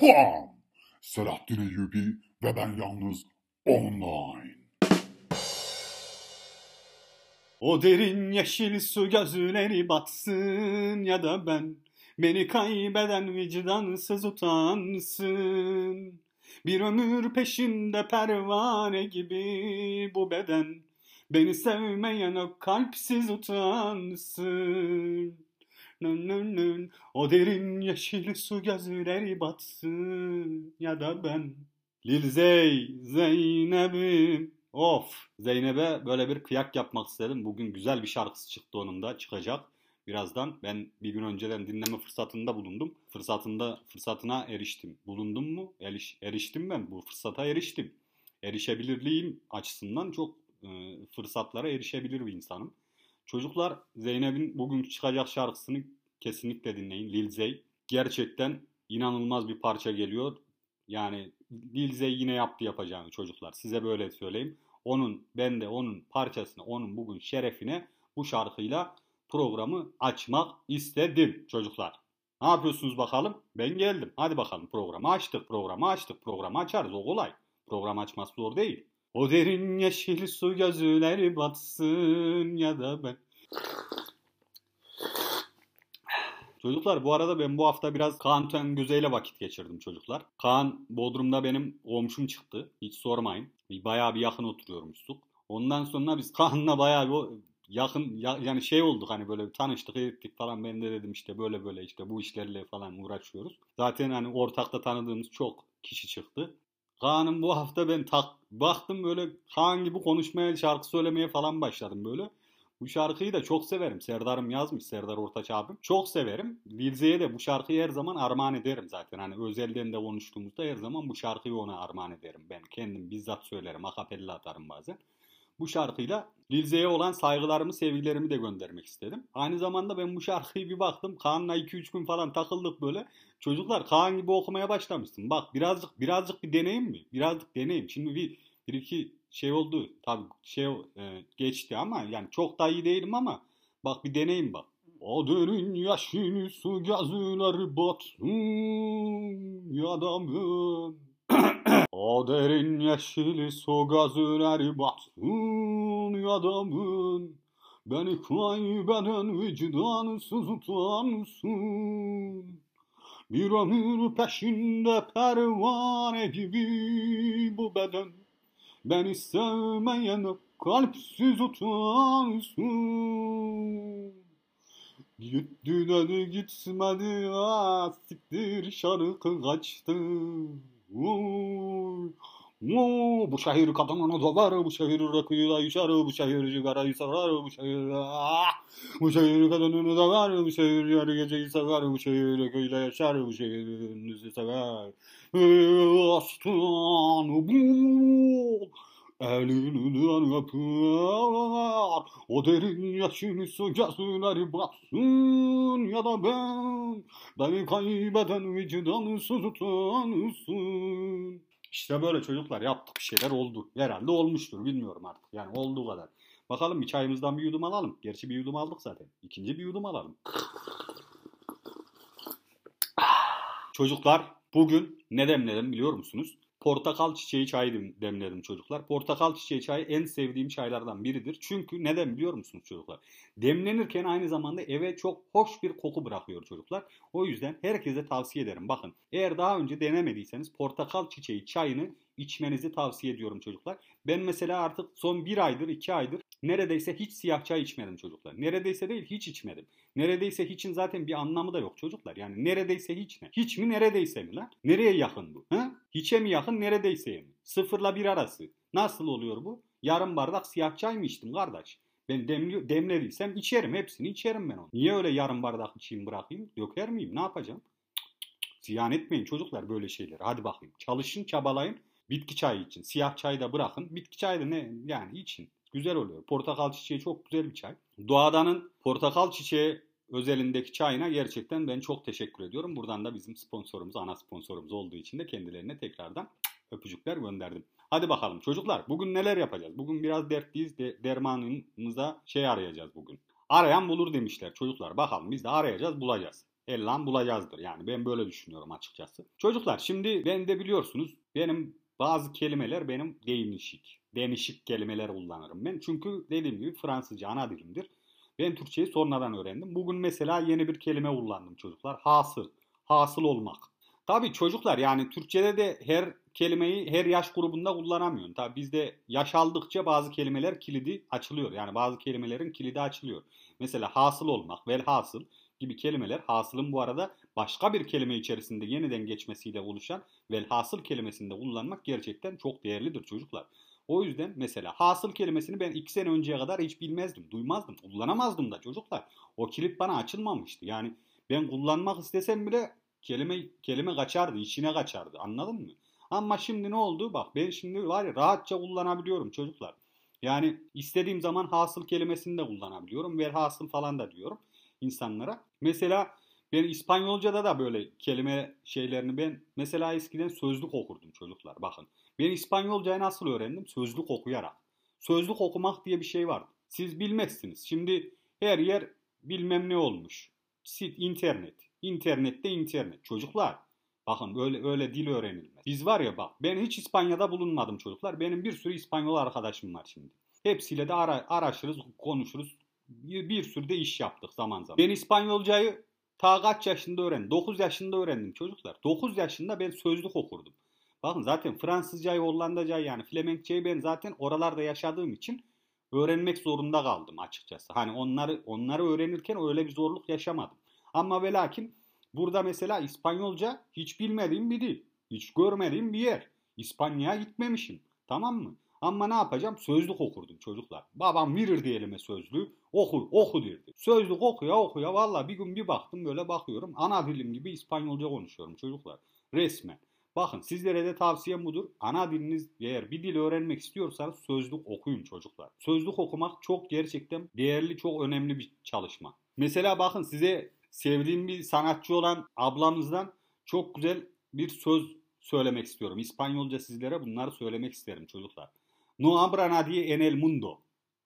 Puan! Selahattin Eyyubi ve ben yalnız online. O derin yeşil su gözleri batsın ya da ben Beni kaybeden vicdansız utansın Bir ömür peşinde pervane gibi bu beden Beni sevmeyen o kalpsiz utansın Nın nın nın. O derin yeşil su gözleri batsın ya da ben Lilzey, Zeynep'im Of Zeynep'e böyle bir kıyak yapmak istedim. Bugün güzel bir şarkısı çıktı onun da çıkacak. Birazdan ben bir gün önceden dinleme fırsatında bulundum. Fırsatında fırsatına eriştim. Bulundum mu? Eriş, eriştim ben. Bu fırsata eriştim. Erişebilirliğim açısından çok e, fırsatlara erişebilir bir insanım. Çocuklar Zeynep'in bugün çıkacak şarkısını kesinlikle dinleyin. Lil Zey. Gerçekten inanılmaz bir parça geliyor. Yani Lil Zey yine yaptı yapacağını çocuklar. Size böyle söyleyeyim. Onun, ben de onun parçasını, onun bugün şerefine bu şarkıyla programı açmak istedim çocuklar. Ne yapıyorsunuz bakalım? Ben geldim. Hadi bakalım programı açtık, programı açtık, programı açarız. O kolay. Program açması zor değil. O derin yeşil su gözleri batsın ya da ben. Çocuklar bu arada ben bu hafta biraz Kaan Tengöze ile vakit geçirdim çocuklar. Kaan Bodrum'da benim komşum çıktı. Hiç sormayın. Bayağı bir yakın oturuyormuştuk. Ondan sonra biz Kaan'la bayağı bir yakın ya, yani şey olduk hani böyle tanıştık ettik falan ben de dedim işte böyle böyle işte bu işlerle falan uğraşıyoruz. Zaten hani ortakta tanıdığımız çok kişi çıktı. Kaan'ın bu hafta ben tak baktım böyle Kaan gibi konuşmaya şarkı söylemeye falan başladım böyle. Bu şarkıyı da çok severim. Serdar'ım yazmış. Serdar Ortaç abim. Çok severim. Dilze'ye de bu şarkıyı her zaman armağan ederim zaten. Hani özelden de konuştuğumuzda her zaman bu şarkıyı ona armağan ederim. Ben kendim bizzat söylerim. Akapella atarım bazen. Bu şarkıyla Dilze'ye olan saygılarımı, sevgilerimi de göndermek istedim. Aynı zamanda ben bu şarkıyı bir baktım. Kaan'la 2-3 gün falan takıldık böyle. Çocuklar Kaan gibi okumaya başlamışsın. Bak birazcık birazcık bir deneyim mi? Birazcık deneyim. Şimdi bir, bir iki şey oldu. Tabii şey e, geçti ama yani çok da iyi değilim ama bak bir deneyim bak. O derin yaşını su gözleri batsın ya da ben. o derin yeşil su gözleri batsın ya da ben. Beni kaybeden vicdansız utansın. Bir ömür peşinde pervane gibi bu beden. Beni sevmeyen kalpsiz utansın. Gitti dedi gitmedi ah şarkı kaçtı. Oy. Oo, bu şehir kadınını dolar, bu şehir rakıyla içer, bu şehir cigarayı sarar, bu şehir ah, bu şehir kadınını dolar, bu şehir yarı geceyi sever, bu şehir rakıyla yaşar, bu şehir ünlüsü sever. Aslan bu Elinden öper O derin su gözleri batsın Ya da ben Beni kaybeden vicdansız utansın İşte böyle çocuklar yaptık bir şeyler oldu. Herhalde olmuştur bilmiyorum artık. Yani olduğu kadar. Bakalım bir çayımızdan bir yudum alalım. Gerçi bir yudum aldık zaten. İkinci bir yudum alalım. Çocuklar bugün ne demledim biliyor musunuz? Portakal çiçeği çayı demledim çocuklar. Portakal çiçeği çayı en sevdiğim çaylardan biridir. Çünkü neden biliyor musunuz çocuklar? Demlenirken aynı zamanda eve çok hoş bir koku bırakıyor çocuklar. O yüzden herkese tavsiye ederim. Bakın eğer daha önce denemediyseniz portakal çiçeği çayını içmenizi tavsiye ediyorum çocuklar. Ben mesela artık son bir aydır iki aydır neredeyse hiç siyah çay içmedim çocuklar. Neredeyse değil hiç içmedim. Neredeyse hiçin zaten bir anlamı da yok çocuklar. Yani neredeyse hiç ne? Hiç mi neredeyse mi lan? Nereye yakın bu? Ha? Hiçe mi yakın neredeyse mi? Sıfırla bir arası. Nasıl oluyor bu? Yarım bardak siyah çay mı içtim kardeş? Ben demli, demlediysem içerim. Hepsini içerim ben onu. Niye öyle yarım bardak içeyim bırakayım? Döker miyim? Ne yapacağım? Ziyan etmeyin çocuklar böyle şeyleri. Hadi bakayım. Çalışın, çabalayın. Bitki çayı için. Siyah çayı da bırakın. Bitki çayı da ne yani için. Güzel oluyor. Portakal çiçeği çok güzel bir çay. Doğadanın portakal çiçeği özelindeki çayına gerçekten ben çok teşekkür ediyorum. Buradan da bizim sponsorumuz, ana sponsorumuz olduğu için de kendilerine tekrardan öpücükler gönderdim. Hadi bakalım çocuklar bugün neler yapacağız? Bugün biraz dertliyiz. De, dermanımıza şey arayacağız bugün. Arayan bulur demişler çocuklar. Bakalım biz de arayacağız bulacağız. ellan bulacağızdır. Yani ben böyle düşünüyorum açıkçası. Çocuklar şimdi ben de biliyorsunuz benim bazı kelimeler benim değişik. Değişik kelimeler kullanırım ben. Çünkü dediğim gibi Fransızca ana dilimdir. Ben Türkçeyi sonradan öğrendim. Bugün mesela yeni bir kelime kullandım çocuklar. Hasıl. Hasıl olmak. Tabii çocuklar yani Türkçede de her kelimeyi her yaş grubunda kullanamıyorsun. Tabii bizde yaş aldıkça bazı kelimeler kilidi açılıyor. Yani bazı kelimelerin kilidi açılıyor. Mesela hasıl olmak, velhasıl gibi kelimeler hasılın bu arada başka bir kelime içerisinde yeniden geçmesiyle oluşan velhasıl kelimesinde kullanmak gerçekten çok değerlidir çocuklar. O yüzden mesela hasıl kelimesini ben iki sene önceye kadar hiç bilmezdim, duymazdım, kullanamazdım da çocuklar. O kilit bana açılmamıştı. Yani ben kullanmak istesem bile kelime kelime kaçardı, içine kaçardı. Anladın mı? Ama şimdi ne oldu? Bak ben şimdi var ya rahatça kullanabiliyorum çocuklar. Yani istediğim zaman hasıl kelimesini de kullanabiliyorum. Velhasıl falan da diyorum insanlara. Mesela ben İspanyolca'da da böyle kelime şeylerini ben mesela eskiden sözlük okurdum çocuklar. Bakın ben İspanyolcayı nasıl öğrendim? Sözlük okuyarak. Sözlük okumak diye bir şey var. Siz bilmezsiniz. Şimdi her yer bilmem ne olmuş. Sit, internet. İnternette internet. Çocuklar bakın öyle öyle dil öğrenilmez. Biz var ya bak ben hiç İspanya'da bulunmadım çocuklar. Benim bir sürü İspanyol arkadaşım var şimdi. Hepsiyle de ara, araşırız, konuşuruz. Bir, bir sürü de iş yaptık zaman zaman. Ben İspanyolcayı ta kaç yaşında öğrendim? 9 yaşında öğrendim çocuklar. 9 yaşında ben sözlük okurdum. Bakın zaten Fransızcayı, Hollandacayı yani Flemenkçeyi ben zaten oralarda yaşadığım için öğrenmek zorunda kaldım açıkçası. Hani onları onları öğrenirken öyle bir zorluk yaşamadım. Ama ve lakin burada mesela İspanyolca hiç bilmediğim bir dil. Hiç görmediğim bir yer. İspanya'ya gitmemişim. Tamam mı? Ama ne yapacağım? Sözlük okurdum çocuklar. Babam verirdi elime sözlüğü. Oku, oku derdi. Sözlük okuya okuya valla bir gün bir baktım böyle bakıyorum. Ana dilim gibi İspanyolca konuşuyorum çocuklar. Resmen. Bakın sizlere de tavsiyem budur. Ana diliniz eğer bir dil öğrenmek istiyorsanız sözlük okuyun çocuklar. Sözlük okumak çok gerçekten değerli, çok önemli bir çalışma. Mesela bakın size sevdiğim bir sanatçı olan ablamızdan çok güzel bir söz söylemek istiyorum. İspanyolca sizlere bunları söylemek isterim çocuklar. No abra nadie en el mundo.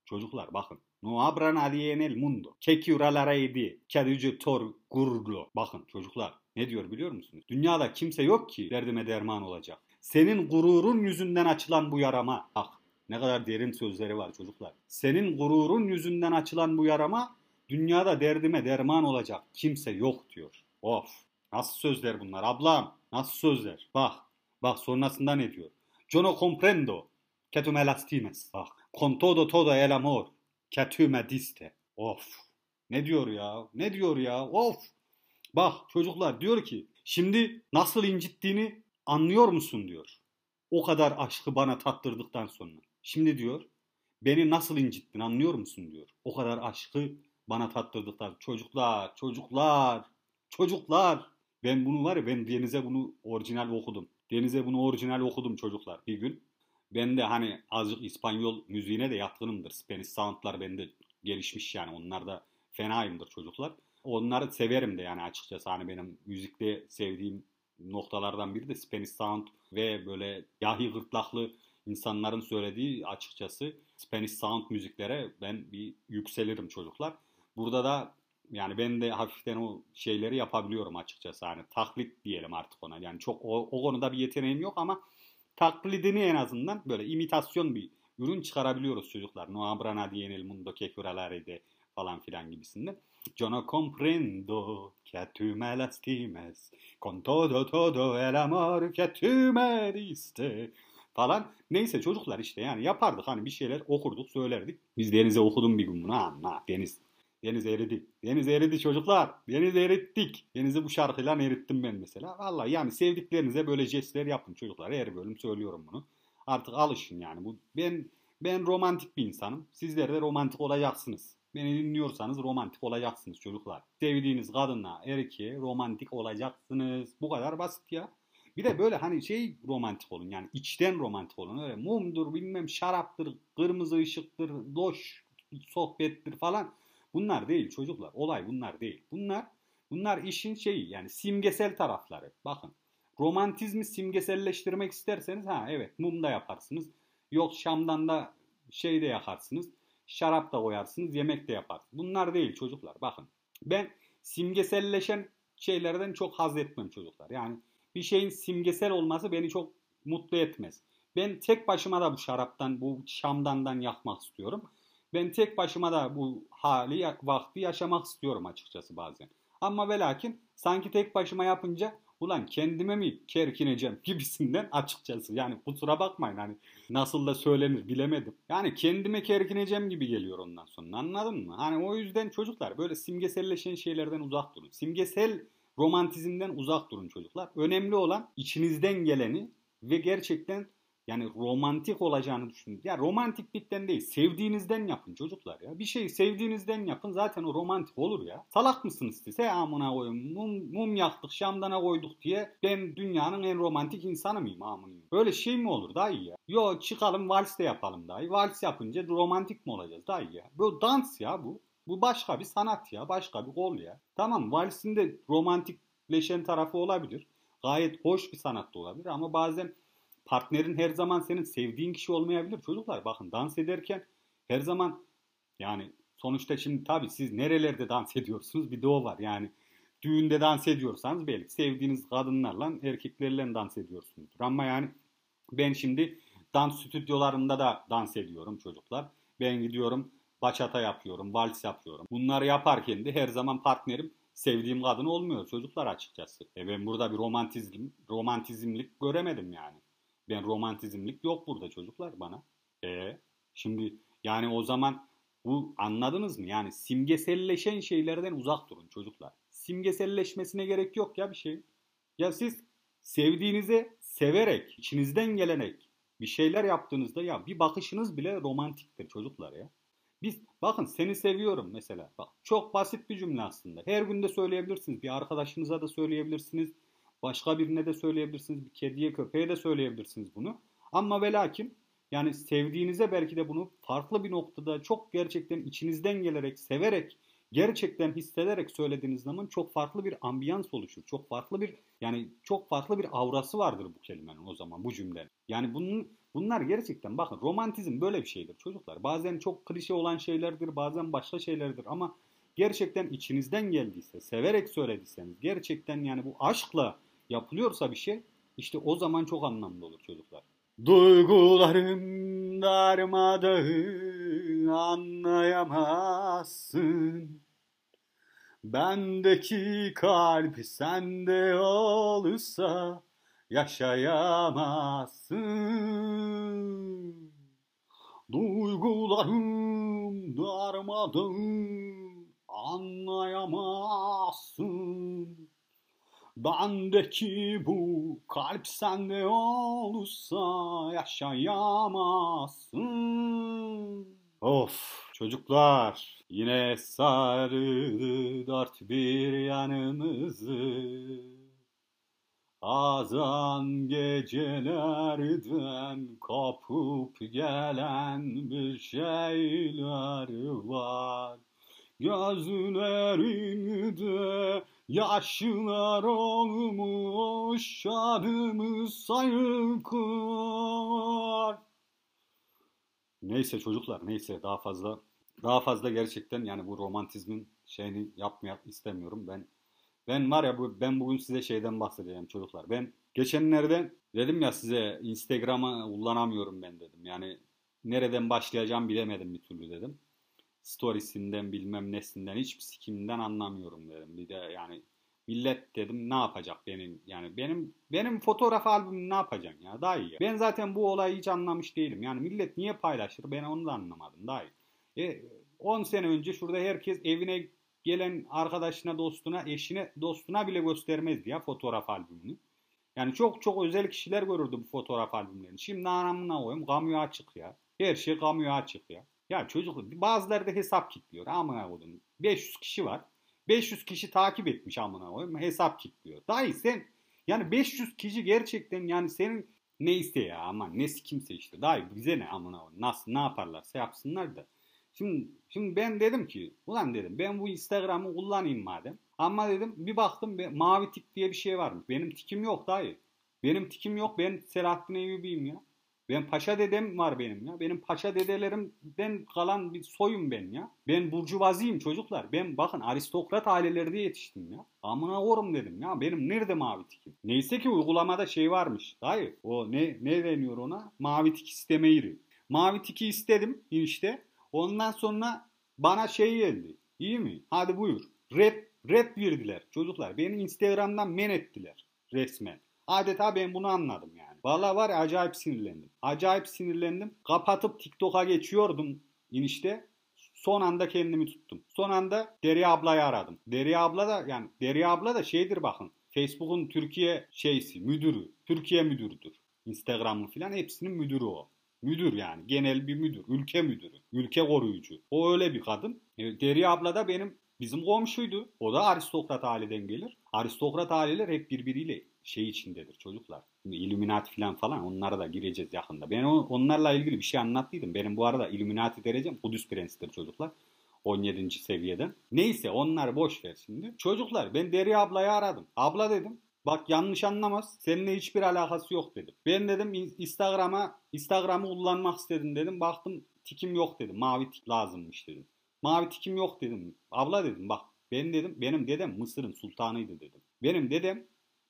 Çocuklar bakın. No abra nadie en el mundo. Que curala edi. Que tor gurlo. Bakın çocuklar ne diyor biliyor musunuz? Dünyada kimse yok ki derdime derman olacak. Senin gururun yüzünden açılan bu yarama. Bak ne kadar derin sözleri var çocuklar. Senin gururun yüzünden açılan bu yarama dünyada derdime derman olacak kimse yok diyor. Of nasıl sözler bunlar ablam nasıl sözler. Bak bak sonrasında ne diyor. Yo comprendo que tu me lastimes. Bak con todo todo el amor que tu me diste. Of ne diyor ya ne diyor ya of. Bak çocuklar diyor ki şimdi nasıl incittiğini anlıyor musun diyor. O kadar aşkı bana tattırdıktan sonra. Şimdi diyor beni nasıl incittin anlıyor musun diyor. O kadar aşkı bana tattırdıktan çocuklar çocuklar çocuklar ben bunu var ya ben Deniz'e bunu orijinal okudum. Deniz'e bunu orijinal okudum çocuklar bir gün. Ben de hani azıcık İspanyol müziğine de yatkınımdır. Spanish soundlar bende gelişmiş yani onlar da fenayımdır çocuklar. Onları severim de yani açıkçası hani benim müzikte sevdiğim noktalardan biri de Spanish Sound ve böyle yahi gırtlaklı insanların söylediği açıkçası Spanish Sound müziklere ben bir yükselirim çocuklar. Burada da yani ben de hafiften o şeyleri yapabiliyorum açıkçası. Hani taklit diyelim artık ona. Yani çok o, o konuda bir yeteneğim yok ama taklidini en azından böyle imitasyon bir ürün çıkarabiliyoruz çocuklar. No abra nadie en el mundo que falan filan gibisinden. Yo no comprendo que tu me lastimes con todo todo el amor que tu me diste falan. Neyse çocuklar işte yani yapardık hani bir şeyler okurduk söylerdik. Biz denize okudum bir gün bunu ama deniz Deniz eridi. Deniz eridi çocuklar. Deniz erittik. Denizi bu şarkıyla erittim ben mesela. Vallahi yani sevdiklerinize böyle jestler yapın çocuklar. Her bölüm söylüyorum bunu. Artık alışın yani. Bu ben ben romantik bir insanım. Sizler de romantik olacaksınız. Beni dinliyorsanız romantik olacaksınız çocuklar. Sevdiğiniz kadınla erkeğe romantik olacaksınız. Bu kadar basit ya. Bir de böyle hani şey romantik olun yani içten romantik olun. Öyle mumdur bilmem şaraptır, kırmızı ışıktır, loş sohbettir falan. Bunlar değil çocuklar. Olay bunlar değil. Bunlar bunlar işin şeyi yani simgesel tarafları. Bakın romantizmi simgeselleştirmek isterseniz ha evet mum da yaparsınız. Yok Şam'dan da şey de yakarsınız. Şarap da koyarsınız, yemek de yaparsınız. Bunlar değil çocuklar. Bakın ben simgeselleşen şeylerden çok haz etmem çocuklar. Yani bir şeyin simgesel olması beni çok mutlu etmez. Ben tek başıma da bu şaraptan, bu şamdandan yakmak istiyorum. Ben tek başıma da bu hali, vakti yaşamak istiyorum açıkçası bazen. Ama ve lakin sanki tek başıma yapınca ulan kendime mi kerkineceğim gibisinden açıkçası. Yani kusura bakmayın hani nasıl da söylenir bilemedim. Yani kendime kerkineceğim gibi geliyor ondan sonra anladın mı? Hani o yüzden çocuklar böyle simgeselleşen şeylerden uzak durun. Simgesel romantizmden uzak durun çocuklar. Önemli olan içinizden geleni ve gerçekten yani romantik olacağını düşünün. Ya romantiklikten değil, sevdiğinizden yapın çocuklar ya. Bir şeyi sevdiğinizden yapın zaten o romantik olur ya. Salak mısınız siz? He amına koyun. Mum, mum yaktık, şamdana koyduk diye ben dünyanın en romantik insanı mıyım amına? Böyle şey mi olur daha iyi ya? Yo çıkalım vals de yapalım daha iyi. Vals yapınca romantik mi olacağız daha iyi ya? Bu dans ya bu. Bu başka bir sanat ya, başka bir gol ya. Tamam valsin de romantikleşen tarafı olabilir. Gayet hoş bir sanat da olabilir ama bazen partnerin her zaman senin sevdiğin kişi olmayabilir. Çocuklar bakın dans ederken her zaman yani sonuçta şimdi tabii siz nerelerde dans ediyorsunuz bir de o var. Yani düğünde dans ediyorsanız belki sevdiğiniz kadınlarla erkeklerle dans ediyorsunuzdur. Ama yani ben şimdi dans stüdyolarında da dans ediyorum çocuklar. Ben gidiyorum bachata yapıyorum, vals yapıyorum. Bunları yaparken de her zaman partnerim sevdiğim kadın olmuyor çocuklar açıkçası. E ben burada bir romantizm, romantizmlik göremedim yani. Ben romantizmlik yok burada çocuklar bana. E şimdi yani o zaman bu anladınız mı? Yani simgeselleşen şeylerden uzak durun çocuklar. Simgeselleşmesine gerek yok ya bir şey. Ya siz sevdiğinize severek, içinizden gelenek bir şeyler yaptığınızda ya bir bakışınız bile romantiktir çocuklar ya. Biz bakın seni seviyorum mesela. Bak çok basit bir cümle aslında. Her gün de söyleyebilirsiniz. Bir arkadaşınıza da söyleyebilirsiniz. Başka birine de söyleyebilirsiniz. Bir kediye köpeğe de söyleyebilirsiniz bunu. Ama ve lakin yani sevdiğinize belki de bunu farklı bir noktada çok gerçekten içinizden gelerek, severek, gerçekten hissederek söylediğiniz zaman çok farklı bir ambiyans oluşur. Çok farklı bir yani çok farklı bir aurası vardır bu kelimenin o zaman bu cümlenin. Yani bunun bunlar gerçekten bakın romantizm böyle bir şeydir çocuklar. Bazen çok klişe olan şeylerdir, bazen başka şeylerdir ama gerçekten içinizden geldiyse, severek söylediyseniz, gerçekten yani bu aşkla yapılıyorsa bir şey işte o zaman çok anlamlı olur çocuklar. Duygularım darmadağın anlayamazsın. Bendeki kalp sende olursa yaşayamazsın. Duygularım darmadağın anlayamazsın. Bendeki bu kalp sende olursa yaşayamazsın. Of çocuklar yine sardı dört bir yanımızı. Azan gecelerden kopup gelen bir şeyler var. Gözlerinde yaşlar olmuş adımız sayıklar. Neyse çocuklar neyse daha fazla daha fazla gerçekten yani bu romantizmin şeyini yapmayak istemiyorum. Ben ben var ya bu ben bugün size şeyden bahsedeceğim çocuklar. Ben geçenlerde dedim ya size Instagram'ı kullanamıyorum ben dedim. Yani nereden başlayacağım bilemedim bir türlü dedim storiesinden bilmem nesinden hiçbir sikimden anlamıyorum dedim. Bir de yani millet dedim ne yapacak benim yani benim benim fotoğraf albümüm ne yapacaksın ya daha iyi. Ben zaten bu olayı hiç anlamış değilim. Yani millet niye paylaşır ben onu da anlamadım daha iyi. E, 10 sene önce şurada herkes evine gelen arkadaşına, dostuna, eşine, dostuna bile göstermezdi ya fotoğraf albümünü. Yani çok çok özel kişiler görürdü bu fotoğraf albümlerini. Şimdi anamına koyayım kamyo açık ya. Her şey kamyo açık ya. Ya çocuk bazıları da hesap kilitliyor. Amına koydum. 500 kişi var. 500 kişi takip etmiş amına koyayım. Hesap kilitliyor. Dahi sen yani 500 kişi gerçekten yani senin neyse ya aman ne kimse işte. Dahi bize ne amına koyayım. Nasıl ne yaparlarsa yapsınlar da. Şimdi, şimdi ben dedim ki ulan dedim ben bu Instagram'ı kullanayım madem. Ama dedim bir baktım be, mavi tik diye bir şey varmış. Benim tikim yok dayı. Benim tikim yok. Ben Selahattin Eyyubi'yim ya. Ben paşa dedem var benim ya. Benim paşa dedelerimden kalan bir soyum ben ya. Ben burjuvaziyim çocuklar. Ben bakın aristokrat ailelerde yetiştim ya. Amına korum dedim ya. Benim nerede mavi tikim? Neyse ki uygulamada şey varmış. Dayı o ne ne deniyor ona? Mavi tik isteme yeri. Mavi tiki istedim işte. Ondan sonra bana şey geldi. İyi mi? Hadi buyur. Rap, rap verdiler çocuklar. Beni Instagram'dan men ettiler resmen. Adeta ben bunu anladım yani. Valla var ya acayip sinirlendim. Acayip sinirlendim. Kapatıp TikTok'a geçiyordum inişte. Son anda kendimi tuttum. Son anda Derya ablayı aradım. Derya abla da yani Derya abla da şeydir bakın. Facebook'un Türkiye şeysi, müdürü. Türkiye müdürüdür. Instagram'ın filan hepsinin müdürü o. Müdür yani. Genel bir müdür. Ülke müdürü. Ülke koruyucu. O öyle bir kadın. E, Derya abla da benim bizim komşuydu. O da aristokrat aileden gelir. Aristokrat aileler hep birbiriyle şey içindedir çocuklar. Illuminati falan falan onlara da gireceğiz yakında. Ben onlarla ilgili bir şey anlattıydım. Benim bu arada Illuminati derecem Kudüs Prensidir çocuklar. 17. seviyeden. Neyse onlar boş ver şimdi. Çocuklar ben Derya ablayı aradım. Abla dedim Bak yanlış anlamaz. Seninle hiçbir alakası yok dedim. Ben dedim Instagram'a Instagram'ı kullanmak istedim dedim. Baktım tikim yok dedim. Mavi tik lazımmış dedim. Mavi tikim yok dedim. Abla dedim bak ben dedim benim dedem Mısır'ın sultanıydı dedim. Benim dedem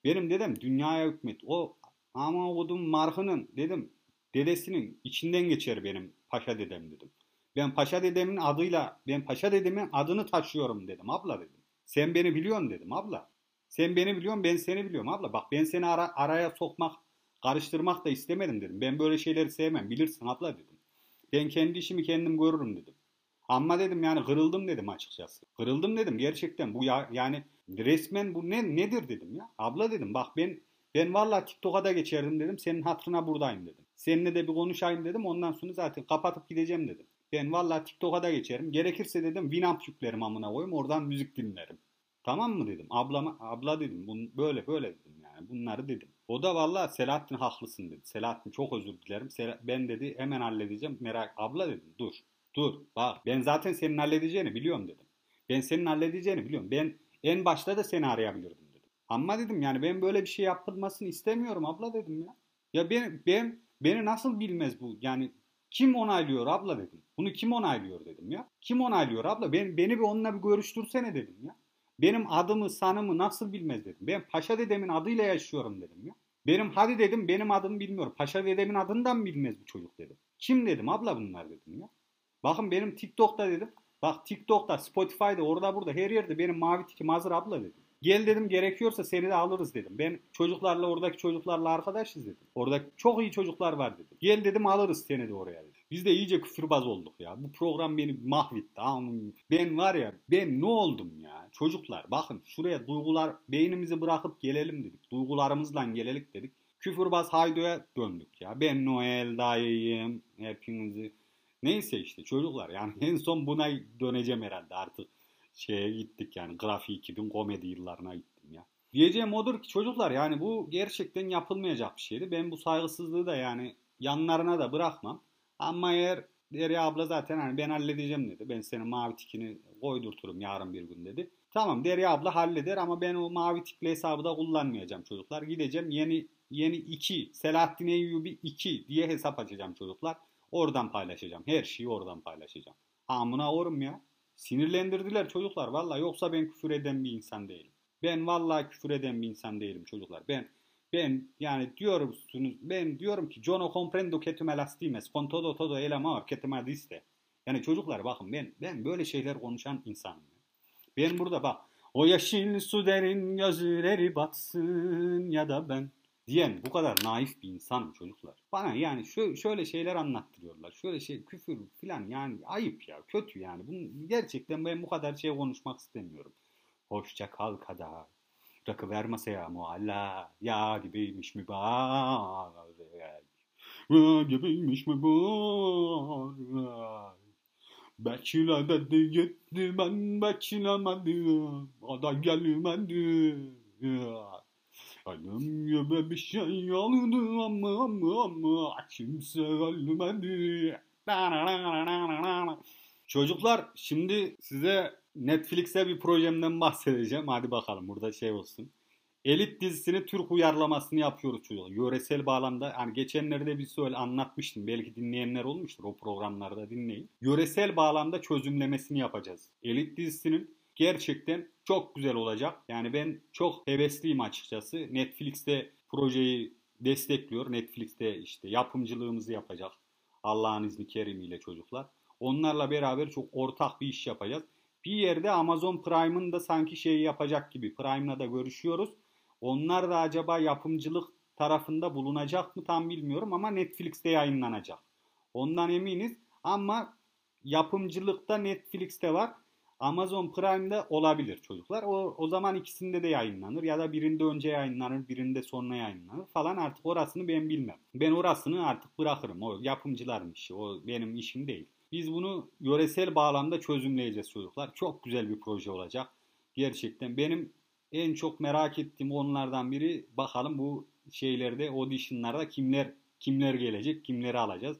benim dedem dünyaya hükmet. O ama odun marhının dedim dedesinin içinden geçer benim paşa dedem dedim. Ben paşa dedemin adıyla ben paşa dedemin adını taşıyorum dedim abla dedim. Sen beni biliyorsun dedim abla. Sen beni biliyorsun ben seni biliyorum abla. Bak ben seni ara, araya sokmak karıştırmak da istemedim dedim. Ben böyle şeyleri sevmem bilirsin abla dedim. Ben kendi işimi kendim görürüm dedim. Ama dedim yani kırıldım dedim açıkçası. Kırıldım dedim gerçekten bu ya yani resmen bu ne nedir dedim ya. Abla dedim bak ben ben vallahi TikTok'a da geçerdim dedim. Senin hatırına buradayım dedim. Seninle de bir konuşayım dedim. Ondan sonra zaten kapatıp gideceğim dedim. Ben vallahi TikTok'a da geçerim. Gerekirse dedim Winamp yüklerim amına koyayım. Oradan müzik dinlerim. Tamam mı dedim. Ablama, abla dedim. Bun, böyle böyle dedim yani. Bunları dedim. O da vallahi Selahattin haklısın dedi. Selahattin çok özür dilerim. Ben dedi hemen halledeceğim. Merak abla dedim. Dur. Dur. Bak ben zaten senin halledeceğini biliyorum dedim. Ben senin halledeceğini biliyorum. Ben en başta da seni arayabilirdim. Ama dedim yani ben böyle bir şey yapılmasını istemiyorum abla dedim ya. Ya ben, ben beni nasıl bilmez bu? Yani kim onaylıyor abla dedim. Bunu kim onaylıyor dedim ya. Kim onaylıyor abla? Ben, beni bir onunla bir görüştürsene dedim ya. Benim adımı sanımı nasıl bilmez dedim. Ben Paşa dedemin adıyla yaşıyorum dedim ya. Benim hadi dedim benim adımı bilmiyorum. Paşa dedemin adından bilmez bu çocuk dedim. Kim dedim abla bunlar dedim ya. Bakın benim TikTok'ta dedim. Bak TikTok'ta, Spotify'da, orada burada her yerde benim mavi tikim hazır abla dedim. Gel dedim gerekiyorsa seni de alırız dedim. Ben çocuklarla oradaki çocuklarla arkadaşız dedim. Orada çok iyi çocuklar var dedim. Gel dedim alırız seni de oraya dedim. Biz de iyice küfürbaz olduk ya. Bu program beni mahvetti. Ben var ya ben ne oldum ya. Çocuklar bakın şuraya duygular beynimizi bırakıp gelelim dedik. Duygularımızla gelelim dedik. Küfürbaz Haydo'ya döndük ya. Ben Noel dayıyım. Hepinizi. Neyse işte çocuklar yani en son buna döneceğim herhalde artık. Şeye gittik yani grafik 2000 komedi yıllarına gittim ya. Diyeceğim odur ki çocuklar yani bu gerçekten yapılmayacak bir şeydi. Ben bu saygısızlığı da yani yanlarına da bırakmam. Ama eğer Derya abla zaten hani ben halledeceğim dedi. Ben senin mavi tikini koydurturum yarın bir gün dedi. Tamam Derya abla halleder ama ben o mavi tikli hesabı da kullanmayacağım çocuklar. Gideceğim yeni yeni 2 Selahattin Eyyubi 2 diye hesap açacağım çocuklar. Oradan paylaşacağım. Her şeyi oradan paylaşacağım. Amına orum ya. Sinirlendirdiler çocuklar. Valla yoksa ben küfür eden bir insan değilim. Ben vallahi küfür eden bir insan değilim çocuklar. Ben ben yani diyorsunuz ben diyorum ki yo no comprendo que tu me lastimes con todo todo el amor que te me. Yani çocuklar bakın ben ben böyle şeyler konuşan insanım. Ben burada bak o yeşil su derin gözleri batsın ya da ben diyen bu kadar naif bir insanım çocuklar. Bana yani şöyle, şöyle şeyler anlattırıyorlar. Şöyle şey küfür falan yani ayıp ya kötü yani. Bunu, gerçekten ben bu kadar şey konuşmak istemiyorum. Hoşça kal kadar. Rakı vermese ya mualla ya gibiymiş mübarek. Ya gibiymiş mübarek. Bekle dedi gitti ben beklemedim. O da gelmedi. Ölüm gibi şey oldu ama ama ama kimse ölmedi. Çocuklar şimdi size Netflix'e bir projemden bahsedeceğim. Hadi bakalım burada şey olsun. Elit dizisini Türk uyarlamasını yapıyoruz çocuklar. Yöresel bağlamda hani geçenlerde bir söyle anlatmıştım. Belki dinleyenler olmuştur o programlarda dinleyin. Yöresel bağlamda çözümlemesini yapacağız. Elit dizisinin gerçekten çok güzel olacak. Yani ben çok hevesliyim açıkçası. Netflix'te projeyi destekliyor. Netflix'te işte yapımcılığımızı yapacak. Allah'ın izni kerimiyle çocuklar. Onlarla beraber çok ortak bir iş yapacağız. Bir yerde Amazon Prime'ın da sanki şeyi yapacak gibi. Prime'la da görüşüyoruz. Onlar da acaba yapımcılık tarafında bulunacak mı tam bilmiyorum ama Netflix'te yayınlanacak. Ondan eminiz ama yapımcılıkta Netflix'te var. Amazon Prime'de olabilir çocuklar. O, o zaman ikisinde de yayınlanır ya da birinde önce yayınlanır, birinde sonra yayınlanır falan artık orasını ben bilmem. Ben orasını artık bırakırım. O yapımcıların işi. O benim işim değil. Biz bunu yöresel bağlamda çözümleyeceğiz çocuklar. Çok güzel bir proje olacak. Gerçekten benim en çok merak ettiğim onlardan biri bakalım bu şeylerde auditionlarda kimler kimler gelecek, kimleri alacağız.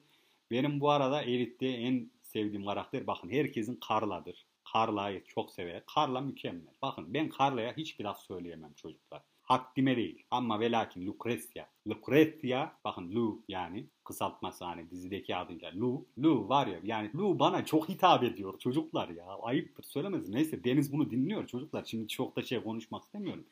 Benim bu arada Elite'de en sevdiğim karakter bakın herkesin Carla'dır. Carla'yı çok sever. Carla mükemmel. Bakın ben Carla'ya hiçbir laf söyleyemem çocuklar. Haddime değil. Ama ve lakin Lucrezia. Lucrezia bakın Lu yani kısaltması hani dizideki adıyla Lu. Lu var ya yani Lu bana çok hitap ediyor çocuklar ya. Ayıptır söylemez. Neyse Deniz bunu dinliyor çocuklar. Şimdi çok da şey konuşmak istemiyorum.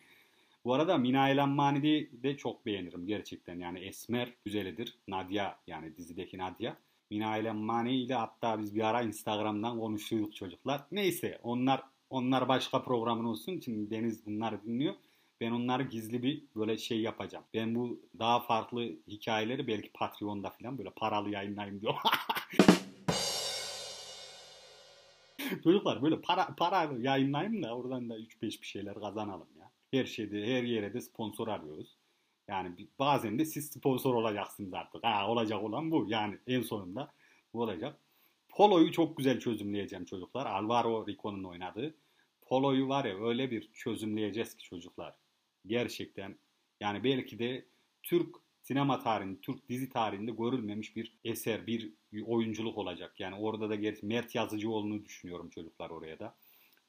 Bu arada Mina Elanmani'yi de çok beğenirim gerçekten. Yani Esmer güzelidir. Nadia yani dizideki Nadia. Mina ile Mani ile hatta biz bir ara Instagram'dan konuşuyorduk çocuklar. Neyse onlar onlar başka programın olsun. Şimdi Deniz bunları dinliyor. Ben onları gizli bir böyle şey yapacağım. Ben bu daha farklı hikayeleri belki Patreon'da falan böyle paralı yayınlayayım diyor. Çocuklar böyle para para yayınlayayım da oradan da 3-5 bir şeyler kazanalım ya. Her şeyde her yere de sponsor arıyoruz. Yani bazen de siz sponsor olacaksınız artık. Ha, olacak olan bu. Yani en sonunda bu olacak. Polo'yu çok güzel çözümleyeceğim çocuklar. Alvaro Rico'nun oynadığı. Polo'yu var ya öyle bir çözümleyeceğiz ki çocuklar. Gerçekten yani belki de Türk sinema tarihinde, Türk dizi tarihinde görülmemiş bir eser, bir oyunculuk olacak. Yani orada da gerçi Mert Yazıcıoğlu'nu düşünüyorum çocuklar oraya da.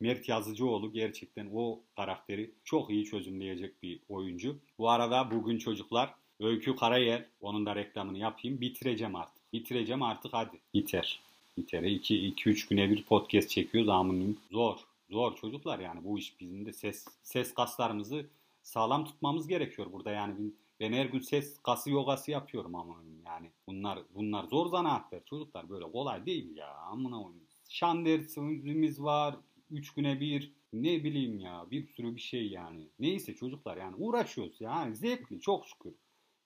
Mert Yazıcıoğlu gerçekten o karakteri çok iyi çözümleyecek bir oyuncu. Bu arada bugün çocuklar Öykü Karayel, onun da reklamını yapayım. Bitireceğim artık. Bitireceğim artık hadi. Biter. Biter. 2-3 güne bir podcast çekiyoruz amınım. Zor. Zor çocuklar yani bu iş bizim de ses ses kaslarımızı sağlam tutmamız gerekiyor burada yani ben her gün ses kası yogası yapıyorum ama yani bunlar bunlar zor zanaatler çocuklar böyle kolay değil ya amına oyun. Şan dersimiz var, Üç güne bir ne bileyim ya bir sürü bir şey yani. Neyse çocuklar yani uğraşıyoruz yani zevkli çok şükür.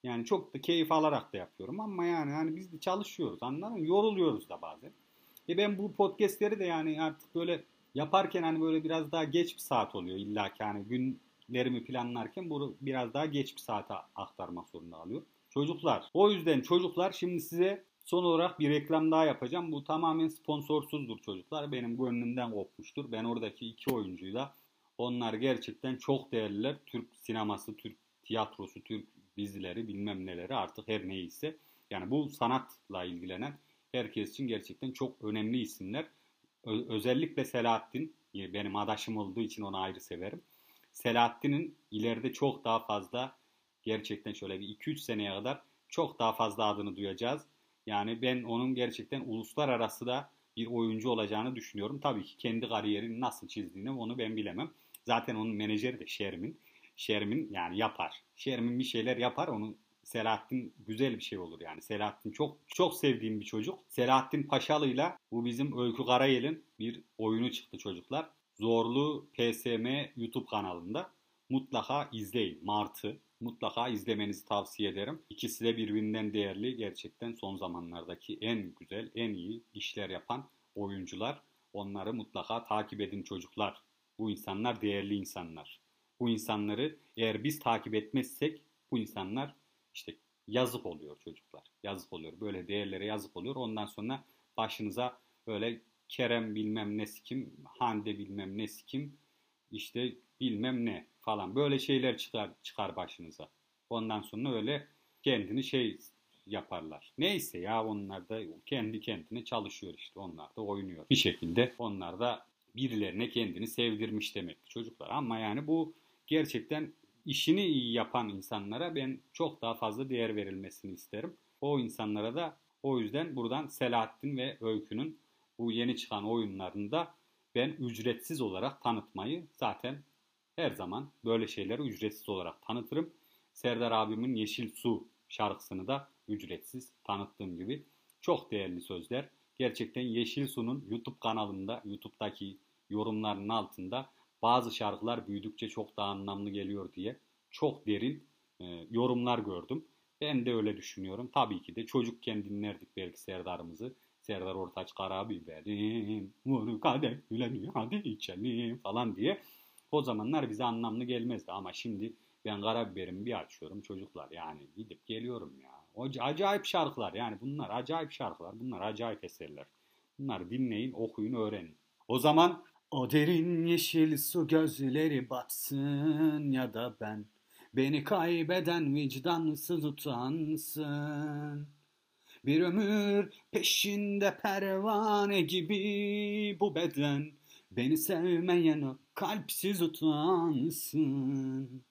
Yani çok da keyif alarak da yapıyorum ama yani hani biz de çalışıyoruz anladın mı? Yoruluyoruz da bazen. E ben bu podcastleri de yani artık böyle yaparken hani böyle biraz daha geç bir saat oluyor illa ki hani günlerimi planlarken bunu biraz daha geç bir saate aktarmak zorunda alıyor. Çocuklar o yüzden çocuklar şimdi size Son olarak bir reklam daha yapacağım. Bu tamamen sponsorsuzdur çocuklar. Benim gönlümden kopmuştur. Ben oradaki iki oyuncuyla onlar gerçekten çok değerliler. Türk sineması, Türk tiyatrosu, Türk dizileri bilmem neleri artık her neyse. Yani bu sanatla ilgilenen herkes için gerçekten çok önemli isimler. Ö- özellikle Selahattin benim adaşım olduğu için onu ayrı severim. Selahattin'in ileride çok daha fazla gerçekten şöyle bir 2-3 seneye kadar çok daha fazla adını duyacağız. Yani ben onun gerçekten uluslararası da bir oyuncu olacağını düşünüyorum. Tabii ki kendi kariyerini nasıl çizdiğini onu ben bilemem. Zaten onun menajeri de Şermin. Şermin yani yapar. Şermin bir şeyler yapar. Onu Selahattin güzel bir şey olur yani. Selahattin çok çok sevdiğim bir çocuk. Selahattin Paşalı'yla bu bizim Öykü Karayel'in bir oyunu çıktı çocuklar. Zorlu PSM YouTube kanalında. Mutlaka izleyin. Martı mutlaka izlemenizi tavsiye ederim. İkisi de birbirinden değerli gerçekten son zamanlardaki en güzel, en iyi işler yapan oyuncular. Onları mutlaka takip edin çocuklar. Bu insanlar değerli insanlar. Bu insanları eğer biz takip etmezsek bu insanlar işte yazık oluyor çocuklar. Yazık oluyor. Böyle değerlere yazık oluyor. Ondan sonra başınıza böyle Kerem bilmem ne kim, Hande bilmem ne kim, işte bilmem ne falan böyle şeyler çıkar çıkar başınıza. Ondan sonra öyle kendini şey yaparlar. Neyse ya onlar da kendi kendine çalışıyor işte. Onlar da oynuyor. Bir şekilde onlar da birilerine kendini sevdirmiş demek çocuklar. Ama yani bu gerçekten işini iyi yapan insanlara ben çok daha fazla değer verilmesini isterim. O insanlara da o yüzden buradan Selahattin ve Öykü'nün bu yeni çıkan oyunlarında ben ücretsiz olarak tanıtmayı zaten her zaman böyle şeyleri ücretsiz olarak tanıtırım. Serdar abimin Yeşil Su şarkısını da ücretsiz tanıttığım gibi çok değerli sözler. Gerçekten Yeşil Su'nun YouTube kanalında, YouTube'daki yorumların altında bazı şarkılar büyüdükçe çok daha anlamlı geliyor diye çok derin e, yorumlar gördüm. Ben de öyle düşünüyorum. Tabii ki de çocukken dinlerdik belki Serdar'ımızı. Serdar Ortaç karabiberim, vur kadehlerini hadi içelim falan diye. O zamanlar bize anlamlı gelmezdi ama şimdi ben karabiberimi bir açıyorum çocuklar yani gidip geliyorum ya. O acayip şarkılar yani bunlar acayip şarkılar bunlar acayip eserler. Bunları dinleyin okuyun öğrenin. O zaman o derin yeşil su gözleri batsın ya da ben Beni kaybeden vicdansız utansın. Bir ömür peşinde pervane gibi bu beden. Beni sevmeyen o kalpsiz utansın.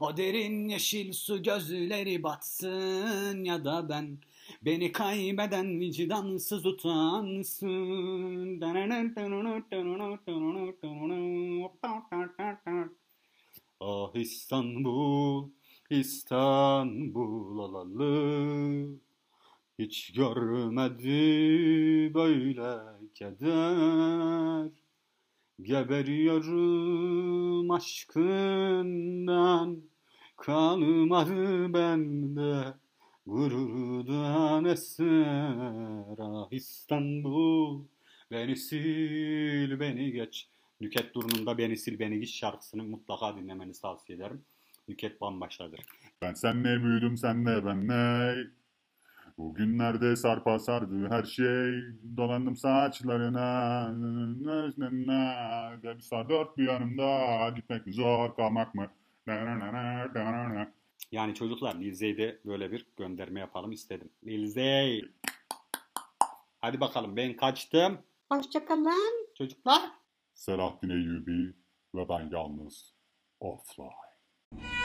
O derin yeşil su gözleri batsın ya da ben. Beni kaybeden vicdansız utansın. Ah İstanbul, İstanbul olalı. Hiç görmedi böyle keder. Geberiyorum aşkından. Kalmadı bende gururdan eser. Ah İstanbul, beni sil, beni geç. Nüket Duru'nun Beni Sil Beni Geç şarkısını mutlaka dinlemenizi tavsiye ederim. Nüket bambaşkadır. Ben senle büyüdüm senle benle. Bugünlerde sarpa sardı her şey. Dolandım saçlarına. Debi sar dört bir yanımda. Gitmek mi zor kalmak mı? Yani çocuklar Lil de böyle bir gönderme yapalım istedim. Lil Zey. Hadi bakalım ben kaçtım. Hoşçakalın. Çocuklar. Selahattin Eyyubi ve ben yalnız offline.